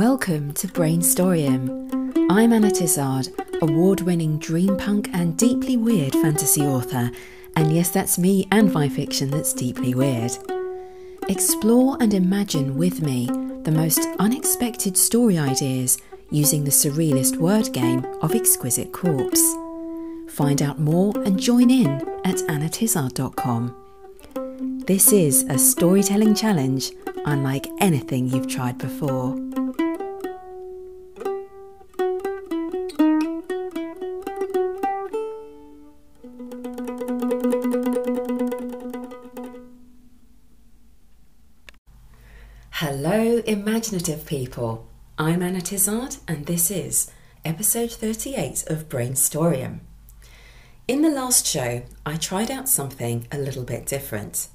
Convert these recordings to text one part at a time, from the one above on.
Welcome to Brainstorium. I'm Anna Tizard, award winning dream punk and deeply weird fantasy author. And yes, that's me and my fiction that's deeply weird. Explore and imagine with me the most unexpected story ideas using the surrealist word game of Exquisite Corpse. Find out more and join in at annatizard.com. This is a storytelling challenge unlike anything you've tried before. Imaginative people. I'm Anna Tizard, and this is episode 38 of Brainstorium. In the last show, I tried out something a little bit different.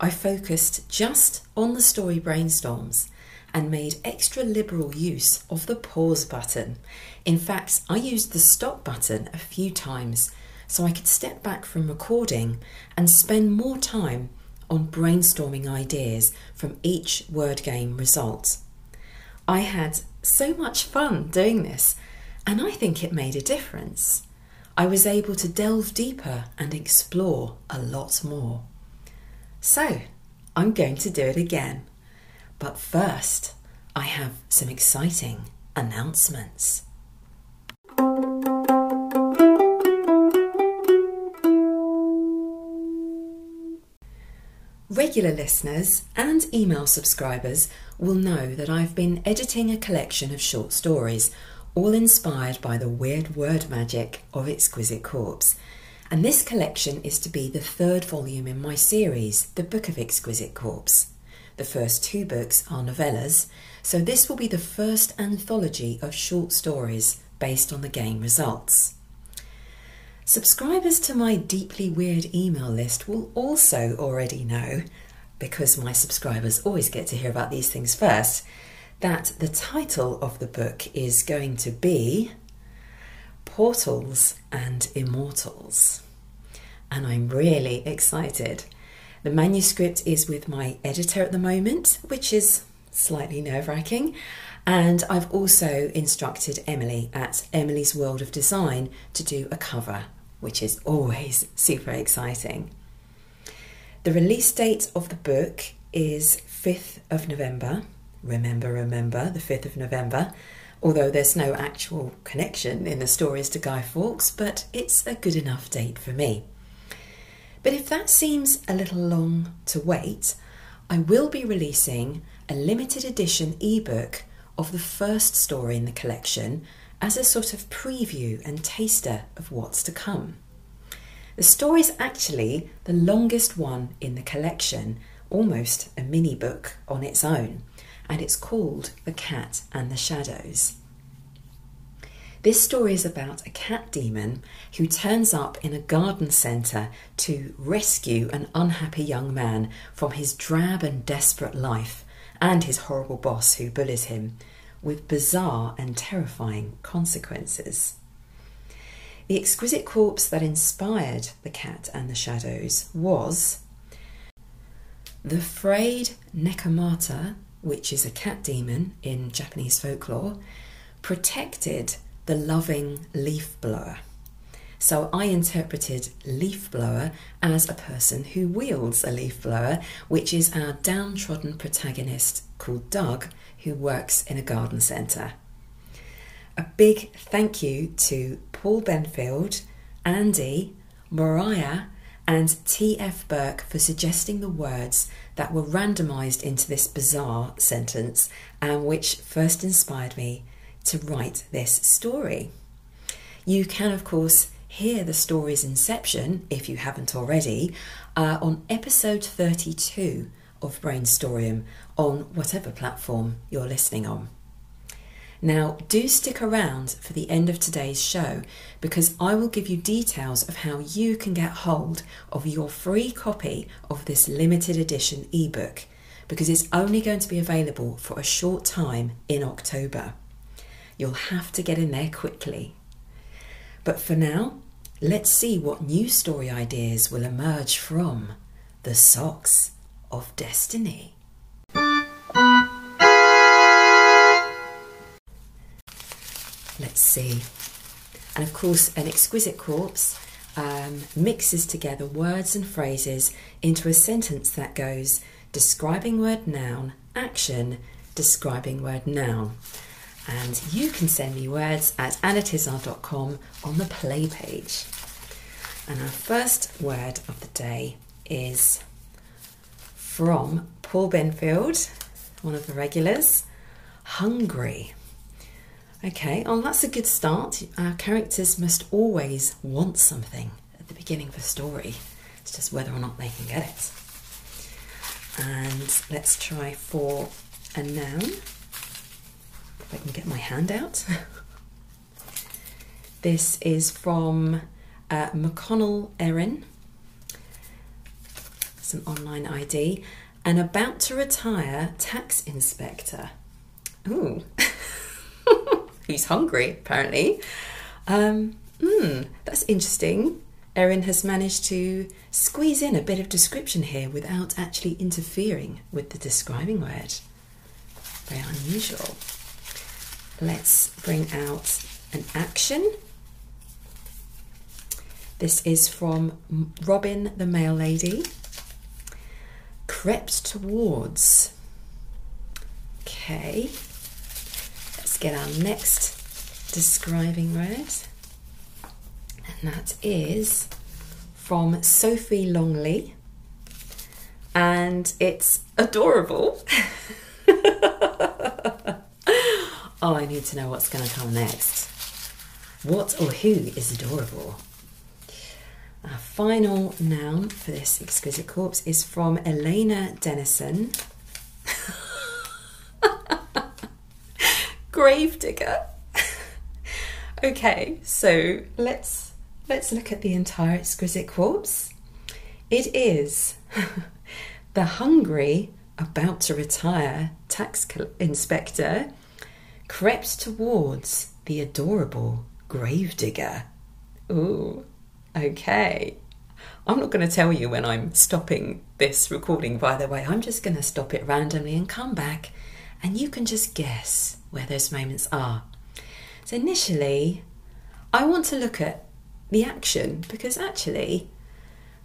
I focused just on the story brainstorms and made extra liberal use of the pause button. In fact, I used the stop button a few times so I could step back from recording and spend more time on brainstorming ideas from each word game result. I had so much fun doing this, and I think it made a difference. I was able to delve deeper and explore a lot more. So, I'm going to do it again. But first, I have some exciting announcements. Regular listeners and email subscribers will know that I've been editing a collection of short stories, all inspired by the weird word magic of Exquisite Corpse. And this collection is to be the third volume in my series, The Book of Exquisite Corpse. The first two books are novellas, so this will be the first anthology of short stories based on the game results. Subscribers to my deeply weird email list will also already know, because my subscribers always get to hear about these things first, that the title of the book is going to be Portals and Immortals. And I'm really excited. The manuscript is with my editor at the moment, which is slightly nerve wracking. And I've also instructed Emily at Emily's World of Design to do a cover, which is always super exciting. The release date of the book is 5th of November. Remember, remember, the 5th of November. Although there's no actual connection in the stories to Guy Fawkes, but it's a good enough date for me. But if that seems a little long to wait, I will be releasing a limited edition ebook of the first story in the collection as a sort of preview and taster of what's to come. The story is actually the longest one in the collection, almost a mini book on its own, and it's called The Cat and the Shadows. This story is about a cat demon who turns up in a garden centre to rescue an unhappy young man from his drab and desperate life and his horrible boss who bullies him, with bizarre and terrifying consequences. The exquisite corpse that inspired The Cat and the Shadows was the frayed Nekomata, which is a cat demon in Japanese folklore, protected the loving leaf blower. So I interpreted leaf blower as a person who wields a leaf blower, which is our downtrodden protagonist called Doug, who works in a garden centre. A big thank you to Paul Benfield, Andy, Mariah, and T.F. Burke for suggesting the words that were randomised into this bizarre sentence and which first inspired me to write this story. You can, of course, hear the story's inception, if you haven't already, uh, on episode 32 of Brainstorium on whatever platform you're listening on. Now, do stick around for the end of today's show because I will give you details of how you can get hold of your free copy of this limited edition ebook because it's only going to be available for a short time in October. You'll have to get in there quickly. But for now, let's see what new story ideas will emerge from the Socks of Destiny. Let's see. And of course, an exquisite corpse um, mixes together words and phrases into a sentence that goes describing word noun, action, describing word noun. And you can send me words at annatizard.com on the play page. And our first word of the day is from Paul Benfield, one of the regulars, hungry. Okay, well, that's a good start. Our characters must always want something at the beginning of a story. It's just whether or not they can get it. And let's try for a noun. If I can get my hand out. this is from uh, McConnell Erin. An online ID. And about to retire tax inspector. Ooh. who's hungry, apparently. Um, mm, that's interesting. Erin has managed to squeeze in a bit of description here without actually interfering with the describing word. Very unusual. Let's bring out an action. This is from Robin the Mail Lady. Crept towards. Okay let's get our next describing word, and that is from Sophie Longley, and it's adorable. oh, I need to know what's going to come next. What or who is adorable? Our final noun for this exquisite corpse is from Elena Dennison. gravedigger. okay, so let's let's look at the entire exquisite corpse. It is the hungry, about to retire tax inspector crept towards the adorable gravedigger. Ooh, okay. I'm not going to tell you when I'm stopping this recording, by the way. I'm just going to stop it randomly and come back, and you can just guess where those moments are. So, initially, I want to look at the action because actually,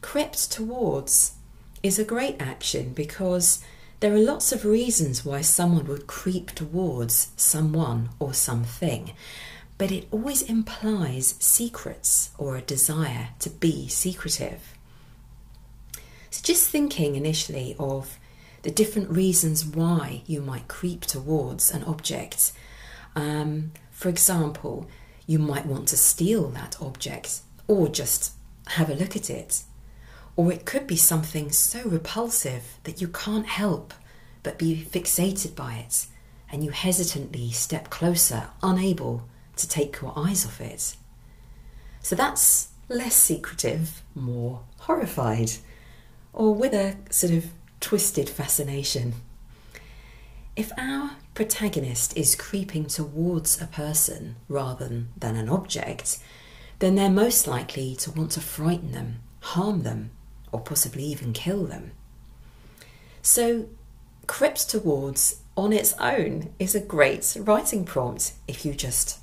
crept towards is a great action because there are lots of reasons why someone would creep towards someone or something, but it always implies secrets or a desire to be secretive. So, just thinking initially of the different reasons why you might creep towards an object. Um, for example, you might want to steal that object or just have a look at it. Or it could be something so repulsive that you can't help but be fixated by it and you hesitantly step closer, unable to take your eyes off it. So that's less secretive, more horrified, or with a sort of twisted fascination. If our protagonist is creeping towards a person rather than an object, then they're most likely to want to frighten them, harm them, or possibly even kill them. So, crept towards on its own is a great writing prompt if you just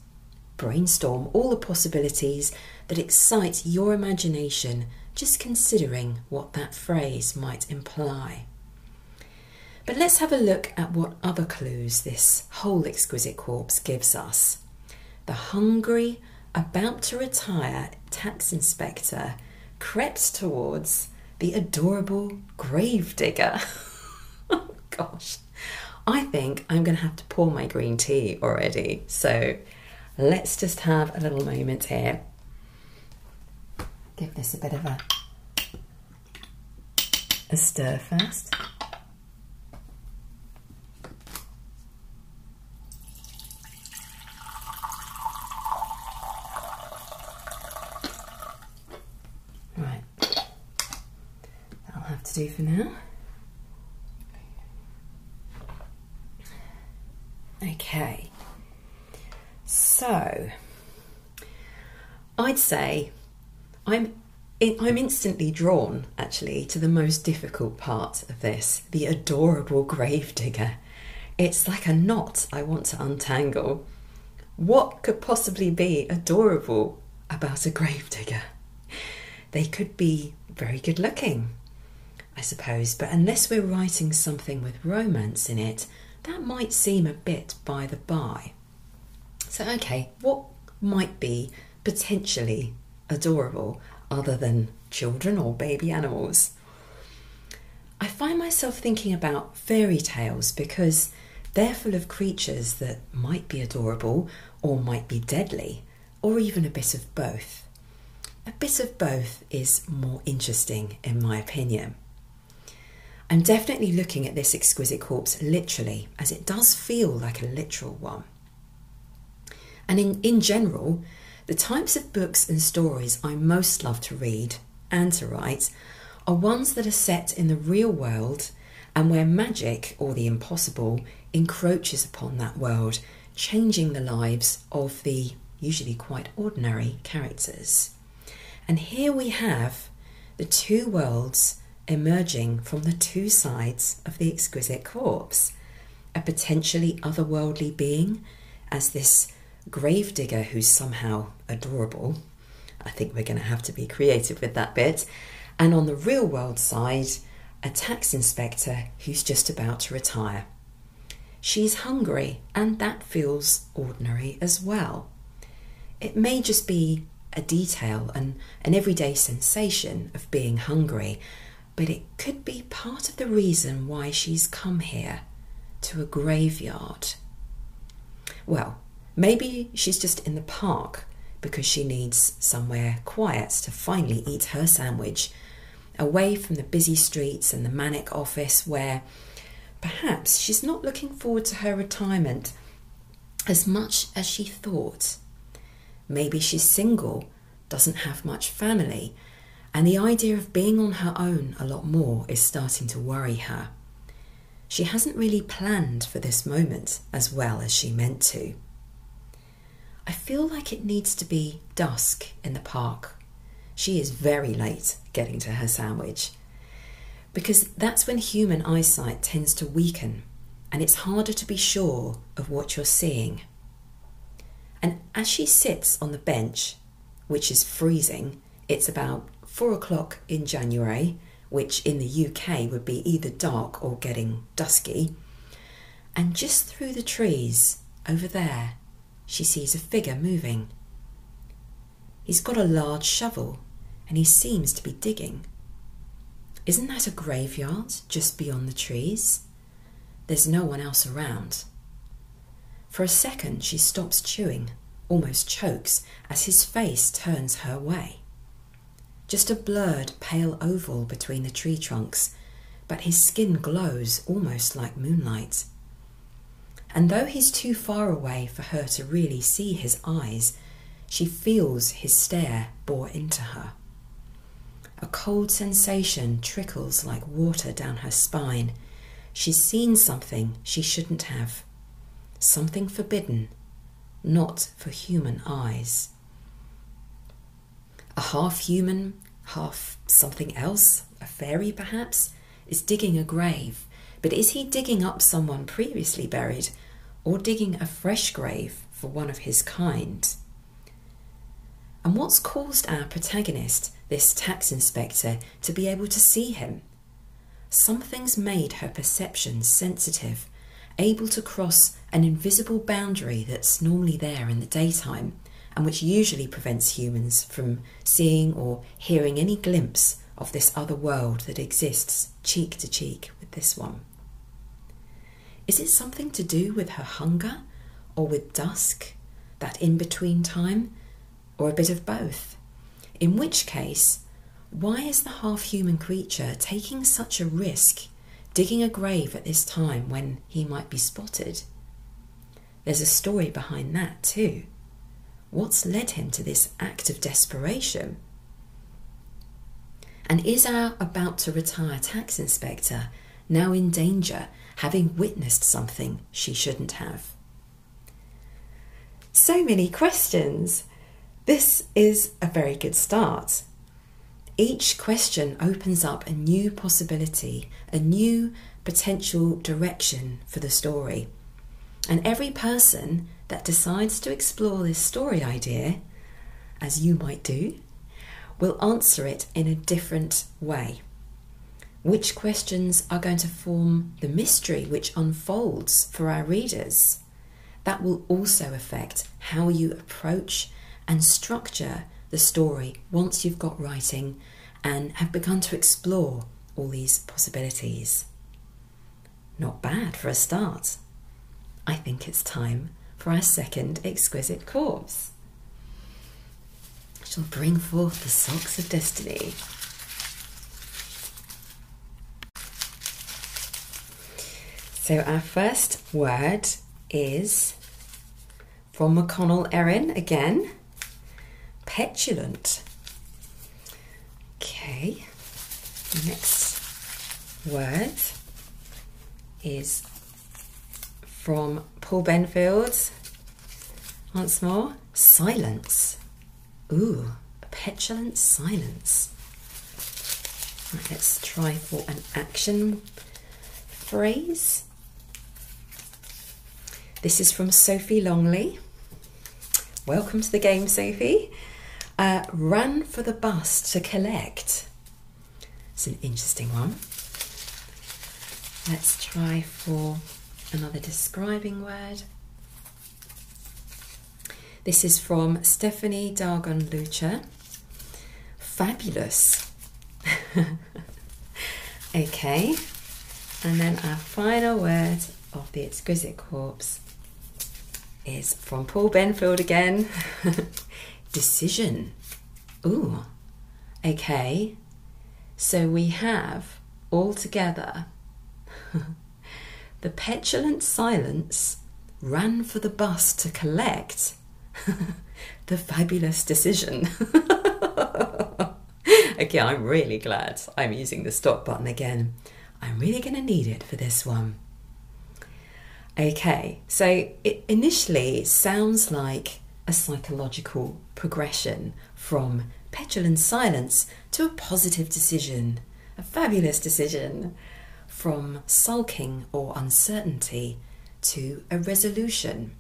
brainstorm all the possibilities that excite your imagination just considering what that phrase might imply. But let's have a look at what other clues this whole exquisite corpse gives us. The hungry, about to retire tax inspector crept towards the adorable gravedigger. oh gosh, I think I'm going to have to pour my green tea already. So let's just have a little moment here give this a bit of a, a stir first. Right, that'll have to do for now. Okay, so I'd say I'm I'm instantly drawn, actually, to the most difficult part of this the adorable gravedigger. It's like a knot I want to untangle. What could possibly be adorable about a gravedigger? They could be very good looking, I suppose, but unless we're writing something with romance in it, that might seem a bit by the by. So, okay, what might be potentially adorable other than children or baby animals? I find myself thinking about fairy tales because they're full of creatures that might be adorable or might be deadly, or even a bit of both. A bit of both is more interesting, in my opinion. I'm definitely looking at this exquisite corpse literally, as it does feel like a literal one. And in, in general, the types of books and stories I most love to read and to write are ones that are set in the real world and where magic or the impossible encroaches upon that world, changing the lives of the usually quite ordinary characters. And here we have the two worlds emerging from the two sides of the exquisite corpse a potentially otherworldly being, as this gravedigger who's somehow adorable. I think we're going to have to be creative with that bit. And on the real world side, a tax inspector who's just about to retire. She's hungry, and that feels ordinary as well. It may just be a detail and an everyday sensation of being hungry, but it could be part of the reason why she's come here to a graveyard. Well, maybe she's just in the park because she needs somewhere quiet to finally eat her sandwich, away from the busy streets and the manic office where perhaps she's not looking forward to her retirement as much as she thought. Maybe she's single, doesn't have much family, and the idea of being on her own a lot more is starting to worry her. She hasn't really planned for this moment as well as she meant to. I feel like it needs to be dusk in the park. She is very late getting to her sandwich because that's when human eyesight tends to weaken and it's harder to be sure of what you're seeing. And as she sits on the bench, which is freezing, it's about four o'clock in January, which in the UK would be either dark or getting dusky. And just through the trees, over there, she sees a figure moving. He's got a large shovel and he seems to be digging. Isn't that a graveyard just beyond the trees? There's no one else around. For a second, she stops chewing, almost chokes, as his face turns her way just a blurred pale oval between the tree trunks, but his skin glows almost like moonlight. And though he's too far away for her to really see his eyes, she feels his stare bore into her. A cold sensation trickles like water down her spine. She's seen something she shouldn't have. Something forbidden, not for human eyes. A half human, half something else, a fairy perhaps, is digging a grave. But is he digging up someone previously buried or digging a fresh grave for one of his kind? And what's caused our protagonist, this tax inspector, to be able to see him? Something's made her perception sensitive, able to cross an invisible boundary that's normally there in the daytime and which usually prevents humans from seeing or hearing any glimpse of this other world that exists cheek to cheek with this one. Is it something to do with her hunger or with dusk, that in between time, or a bit of both? In which case, why is the half human creature taking such a risk, digging a grave at this time when he might be spotted? There's a story behind that too. What's led him to this act of desperation? And is our about to retire tax inspector now in danger, having witnessed something she shouldn't have? So many questions. This is a very good start. Each question opens up a new possibility, a new potential direction for the story. And every person that decides to explore this story idea, as you might do, will answer it in a different way. Which questions are going to form the mystery which unfolds for our readers? That will also affect how you approach and structure the story once you've got writing and have begun to explore all these possibilities. Not bad for a start. I think it's time for our second exquisite corpse. Shall bring forth the socks of destiny. So, our first word is from McConnell Erin again petulant. Okay, next word is from Paul Benfield. Once more, silence. Ooh, petulant silence. Right, let's try for an action phrase. This is from Sophie Longley. Welcome to the game, Sophie. Uh, ran for the bus to collect. It's an interesting one. Let's try for another describing word. This is from Stephanie Dargon Lucha. Fabulous. okay, and then our final word of the exquisite corpse is from Paul Benfield again. Decision. Ooh, okay. So we have all together the petulant silence ran for the bus to collect the fabulous decision. okay, I'm really glad I'm using the stop button again. I'm really going to need it for this one. Okay, so it initially sounds like a psychological progression from petulant silence to a positive decision, a fabulous decision from sulking or uncertainty to a resolution.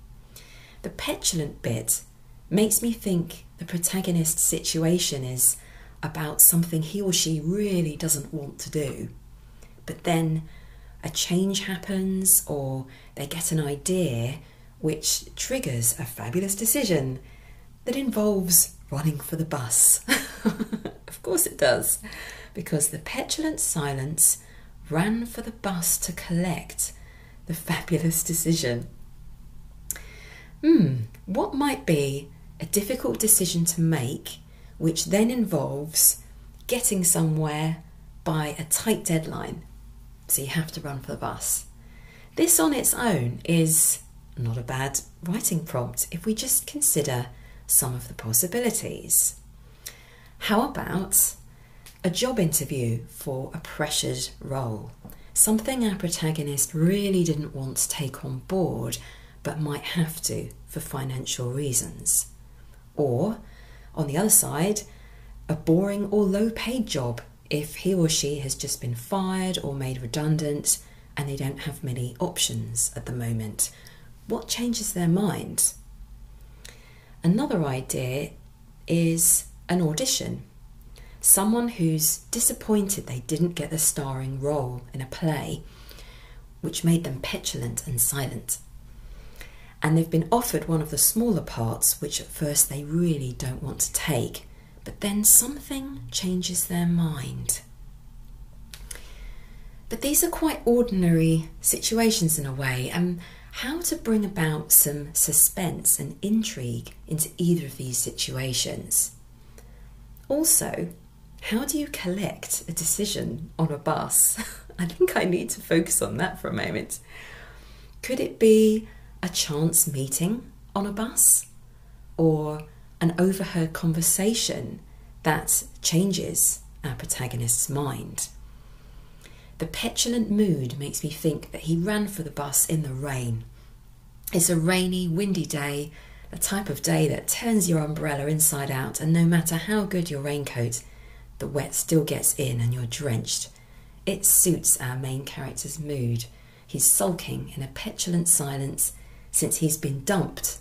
The petulant bit makes me think the protagonist's situation is about something he or she really doesn't want to do. But then a change happens or they get an idea which triggers a fabulous decision that involves running for the bus. of course it does, because the petulant silence ran for the bus to collect the fabulous decision. Hmm, what might be a difficult decision to make which then involves getting somewhere by a tight deadline? So you have to run for the bus. This on its own is not a bad writing prompt if we just consider some of the possibilities. How about a job interview for a pressured role, something our protagonist really didn't want to take on board but might have to for financial reasons. Or, on the other side, a boring or low paid job if he or she has just been fired or made redundant and they don't have many options at the moment. What changes their mind? Another idea is an audition someone who's disappointed they didn't get the starring role in a play, which made them petulant and silent. And they've been offered one of the smaller parts, which at first they really don't want to take, but then something changes their mind. But these are quite ordinary situations in a way, and how to bring about some suspense and intrigue into either of these situations. Also, how do you collect a decision on a bus? I think I need to focus on that for a moment. Could it be a chance meeting on a bus or an overheard conversation that changes our protagonist's mind? The petulant mood makes me think that he ran for the bus in the rain. It's a rainy, windy day, the type of day that turns your umbrella inside out, and no matter how good your raincoat, the wet still gets in and you're drenched. It suits our main character's mood. He's sulking in a petulant silence, since he's been dumped,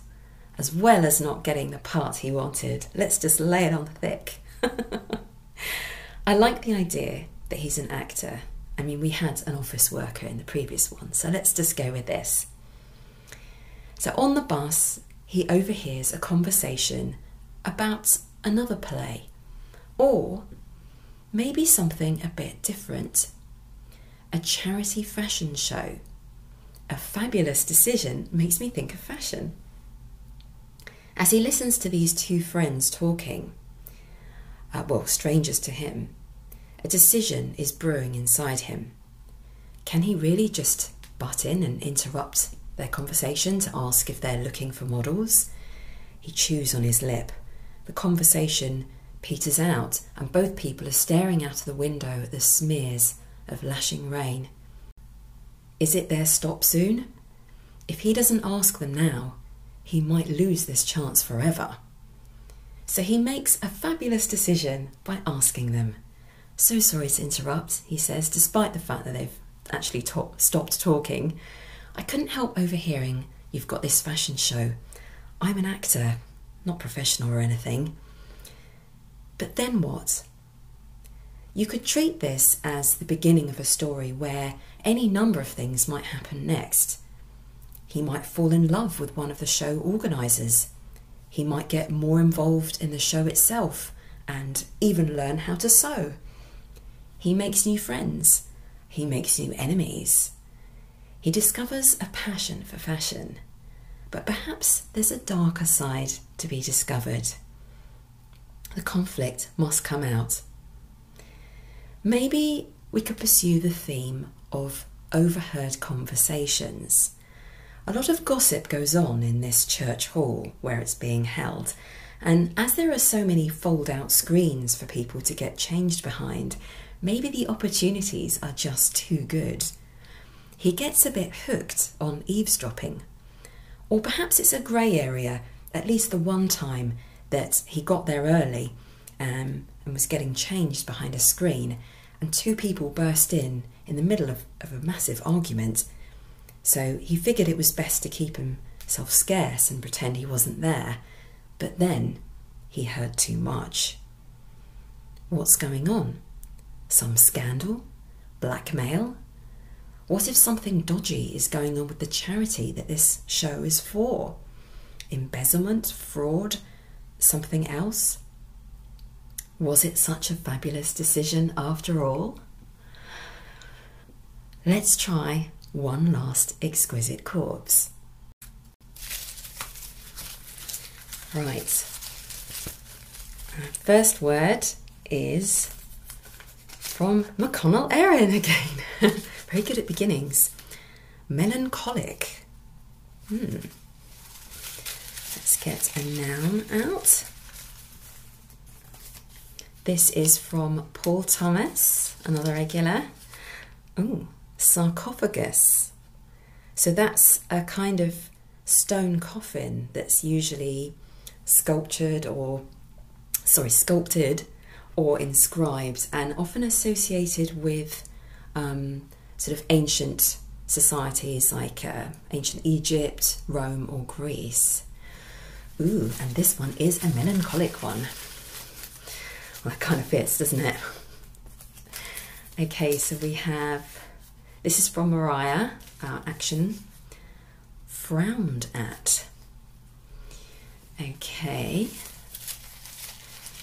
as well as not getting the part he wanted. Let's just lay it on thick. I like the idea that he's an actor. I mean, we had an office worker in the previous one, so let's just go with this. So on the bus, he overhears a conversation about another play, or maybe something a bit different. A charity fashion show. A fabulous decision makes me think of fashion. As he listens to these two friends talking, uh, well, strangers to him, a decision is brewing inside him. Can he really just butt in and interrupt their conversation to ask if they're looking for models? He chews on his lip. The conversation peters out, and both people are staring out of the window at the smears of lashing rain. Is it their stop soon? If he doesn't ask them now, he might lose this chance forever. So he makes a fabulous decision by asking them. So sorry to interrupt, he says, despite the fact that they've actually talk- stopped talking. I couldn't help overhearing you've got this fashion show. I'm an actor, not professional or anything. But then what? You could treat this as the beginning of a story where any number of things might happen next. He might fall in love with one of the show organisers. He might get more involved in the show itself and even learn how to sew. He makes new friends. He makes new enemies. He discovers a passion for fashion. But perhaps there's a darker side to be discovered. The conflict must come out. Maybe we could pursue the theme of overheard conversations. A lot of gossip goes on in this church hall where it's being held, and as there are so many fold out screens for people to get changed behind, maybe the opportunities are just too good. He gets a bit hooked on eavesdropping. Or perhaps it's a grey area, at least the one time that he got there early um, and was getting changed behind a screen, and two people burst in in the middle of, of a massive argument so he figured it was best to keep himself scarce and pretend he wasn't there. But then he heard too much. What's going on? Some scandal? Blackmail? What if something dodgy is going on with the charity that this show is for? Embezzlement? Fraud? Something else? Was it such a fabulous decision after all? Let's try one last exquisite corpse. Right. First word is from McConnell Erin again. Very good at beginnings. Melancholic. Hmm. Let's get a noun out. This is from Paul Thomas, another regular. Ooh, sarcophagus. So that's a kind of stone coffin that's usually sculptured or, sorry, sculpted or inscribed and often associated with um, sort of ancient societies like uh, ancient Egypt, Rome, or Greece. Ooh, and this one is a melancholic one. Well, that kind of fits, doesn't it? Okay, so we have this is from Mariah, uh, action frowned at. Okay,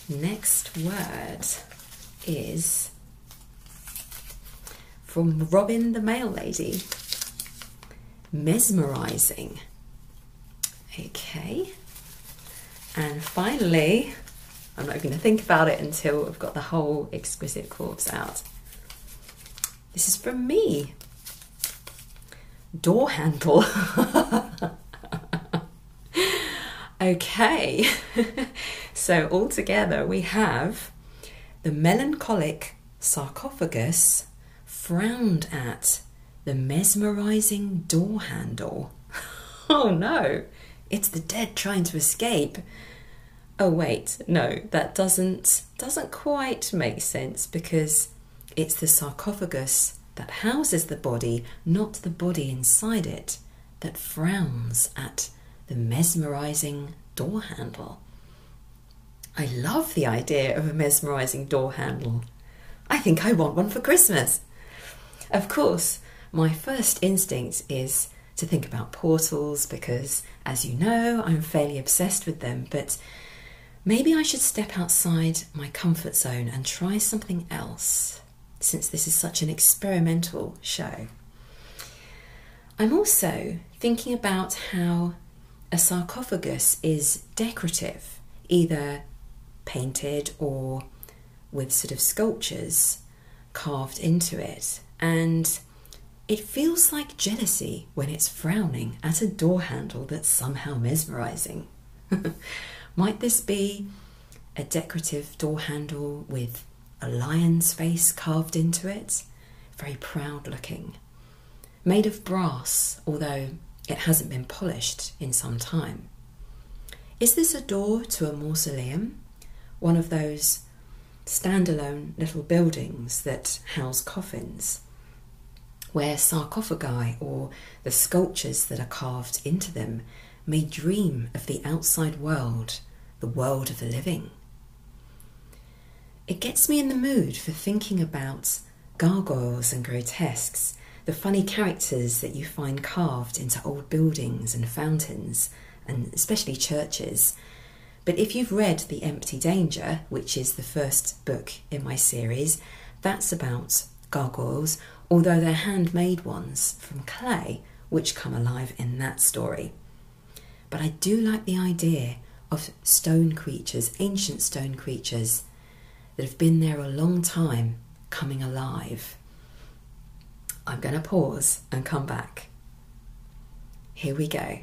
next word is from Robin the Mail Lady mesmerizing. Okay, and finally, I'm not going to think about it until I've got the whole exquisite corpse out. This is from me. Door handle. okay, so altogether we have the melancholic sarcophagus frowned at the mesmerizing door handle. oh no, it's the dead trying to escape. Oh wait, no, that doesn't doesn't quite make sense because it's the sarcophagus that houses the body, not the body inside it, that frowns at the mesmerizing door handle. I love the idea of a mesmerizing door handle. I think I want one for Christmas. Of course, my first instinct is to think about portals because, as you know, I'm fairly obsessed with them, but maybe I should step outside my comfort zone and try something else since this is such an experimental show. I'm also thinking about how a sarcophagus is decorative, either painted or with sort of sculptures carved into it. And it feels like jealousy when it's frowning at a door handle that's somehow mesmerizing. Might this be a decorative door handle with a lion's face carved into it? Very proud looking. Made of brass, although it hasn't been polished in some time. Is this a door to a mausoleum? One of those standalone little buildings that house coffins, where sarcophagi or the sculptures that are carved into them may dream of the outside world, the world of the living. It gets me in the mood for thinking about gargoyles and grotesques, the funny characters that you find carved into old buildings and fountains, and especially churches, but if you've read The Empty Danger, which is the first book in my series, that's about gargoyles, although they're handmade ones from clay, which come alive in that story. But I do like the idea of stone creatures, ancient stone creatures, that have been there a long time coming alive. I'm going to pause and come back. Here we go.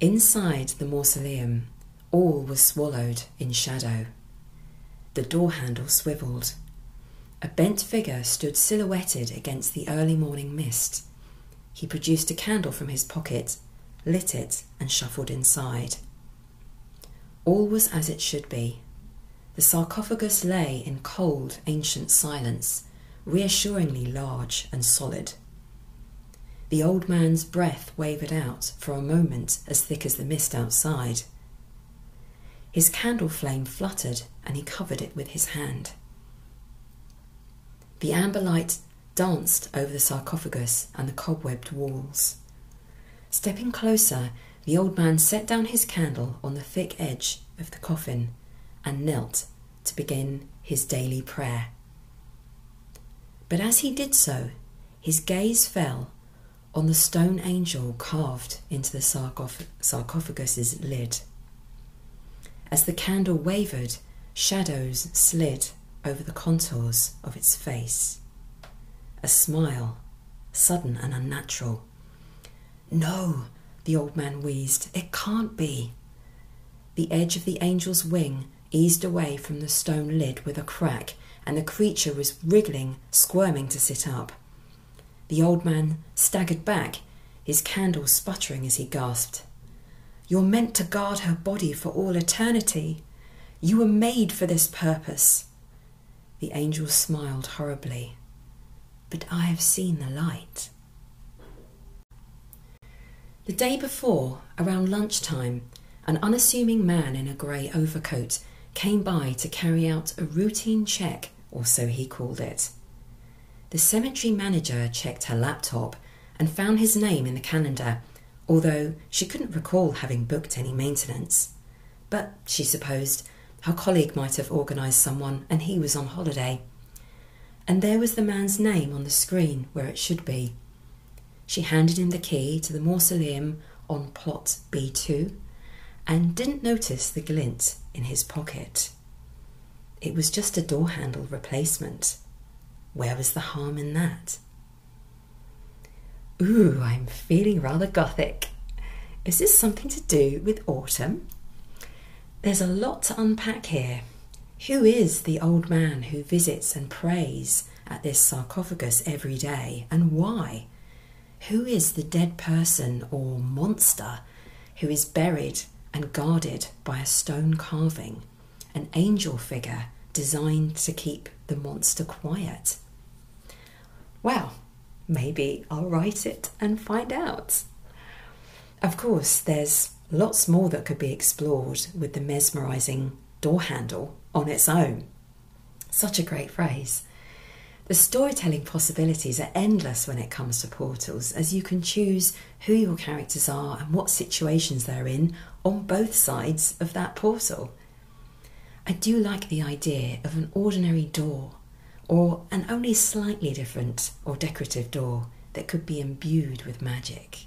Inside the mausoleum, all was swallowed in shadow. The door handle swiveled. A bent figure stood silhouetted against the early morning mist. He produced a candle from his pocket, lit it, and shuffled inside. All was as it should be. The sarcophagus lay in cold, ancient silence, reassuringly large and solid. The old man's breath wavered out for a moment as thick as the mist outside. His candle flame fluttered and he covered it with his hand. The amber light danced over the sarcophagus and the cobwebbed walls. Stepping closer, the old man set down his candle on the thick edge of the coffin and knelt to begin his daily prayer. But as he did so, his gaze fell on the stone angel carved into the sarcoph- sarcophagus's lid. As the candle wavered, shadows slid over the contours of its face. A smile, sudden and unnatural. No, the old man wheezed, it can't be. The edge of the angel's wing eased away from the stone lid with a crack, and the creature was wriggling, squirming to sit up. The old man staggered back, his candle sputtering as he gasped. You're meant to guard her body for all eternity. You were made for this purpose. The angel smiled horribly. But I have seen the light. The day before, around lunchtime, an unassuming man in a grey overcoat came by to carry out a routine check, or so he called it. The cemetery manager checked her laptop and found his name in the calendar, although she couldn't recall having booked any maintenance. But she supposed her colleague might have organised someone and he was on holiday. And there was the man's name on the screen where it should be. She handed him the key to the mausoleum on plot B2 and didn't notice the glint in his pocket. It was just a door handle replacement. Where was the harm in that? Ooh, I'm feeling rather gothic. Is this something to do with autumn? There's a lot to unpack here. Who is the old man who visits and prays at this sarcophagus every day, and why? Who is the dead person or monster who is buried and guarded by a stone carving, an angel figure designed to keep the monster quiet? Well, maybe I'll write it and find out. Of course, there's lots more that could be explored with the mesmerising door handle on its own. Such a great phrase. The storytelling possibilities are endless when it comes to portals, as you can choose who your characters are and what situations they're in on both sides of that portal. I do like the idea of an ordinary door or an only slightly different or decorative door that could be imbued with magic.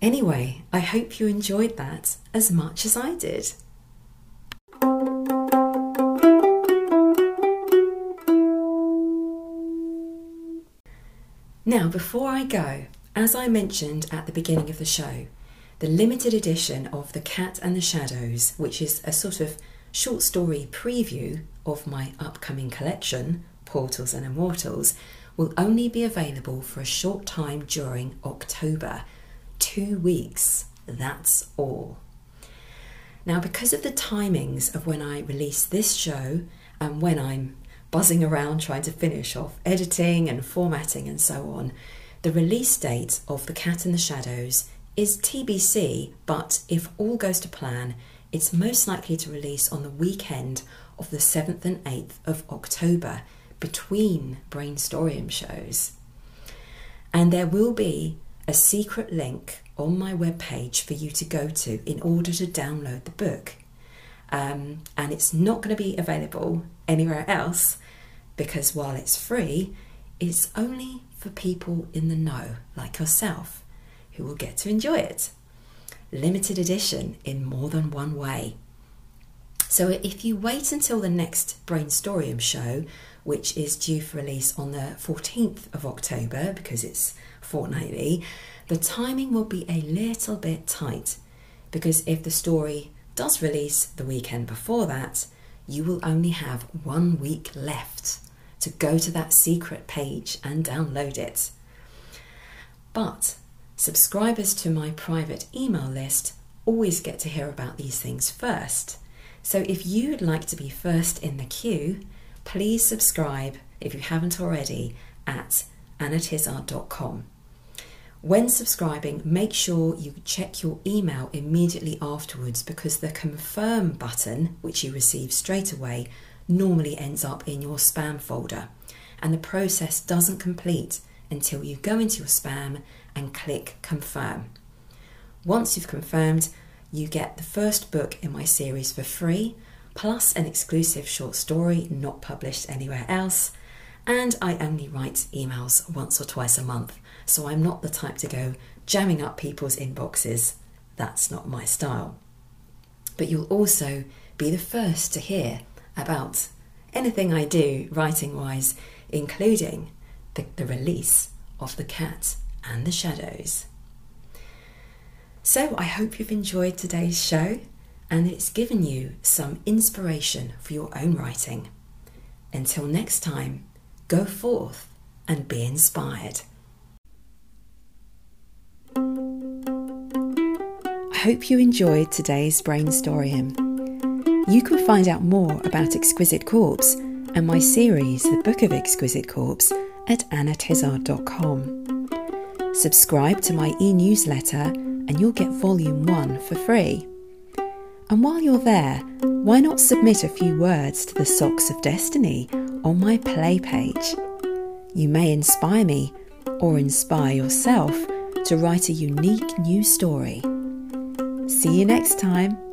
Anyway, I hope you enjoyed that as much as I did. Now, before I go, as I mentioned at the beginning of the show, the limited edition of The Cat and the Shadows, which is a sort of short story preview of my upcoming collection, Portals and Immortals, will only be available for a short time during October. Two weeks, that's all. Now, because of the timings of when I release this show and when I'm buzzing around trying to finish off editing and formatting and so on, the release date of The Cat in the Shadows is TBC, but if all goes to plan, it's most likely to release on the weekend of the 7th and 8th of October between Brainstorium shows. And there will be a secret link on my webpage for you to go to in order to download the book. Um, and it's not going to be available anywhere else because while it's free, it's only for people in the know, like yourself, who will get to enjoy it. Limited edition in more than one way. So if you wait until the next Brainstorium show, which is due for release on the 14th of October because it's fortnightly, the timing will be a little bit tight because if the story does release the weekend before that, you will only have one week left to go to that secret page and download it. But subscribers to my private email list always get to hear about these things first. So if you would like to be first in the queue, please subscribe if you haven't already at annatizard.com. When subscribing, make sure you check your email immediately afterwards because the confirm button, which you receive straight away, normally ends up in your spam folder. And the process doesn't complete until you go into your spam and click confirm. Once you've confirmed, you get the first book in my series for free, plus an exclusive short story not published anywhere else. And I only write emails once or twice a month, so I'm not the type to go jamming up people's inboxes. That's not my style. But you'll also be the first to hear about anything I do writing wise, including the, the release of The Cat and the Shadows. So I hope you've enjoyed today's show and it's given you some inspiration for your own writing. Until next time, go forth and be inspired. I hope you enjoyed today's brainstorium. You can find out more about Exquisite Corpse and my series, The Book of Exquisite Corpse, at annatizard.com. Subscribe to my e newsletter and you'll get volume 1 for free. And while you're there, why not submit a few words to the Socks of Destiny on my play page? You may inspire me or inspire yourself to write a unique new story. See you next time.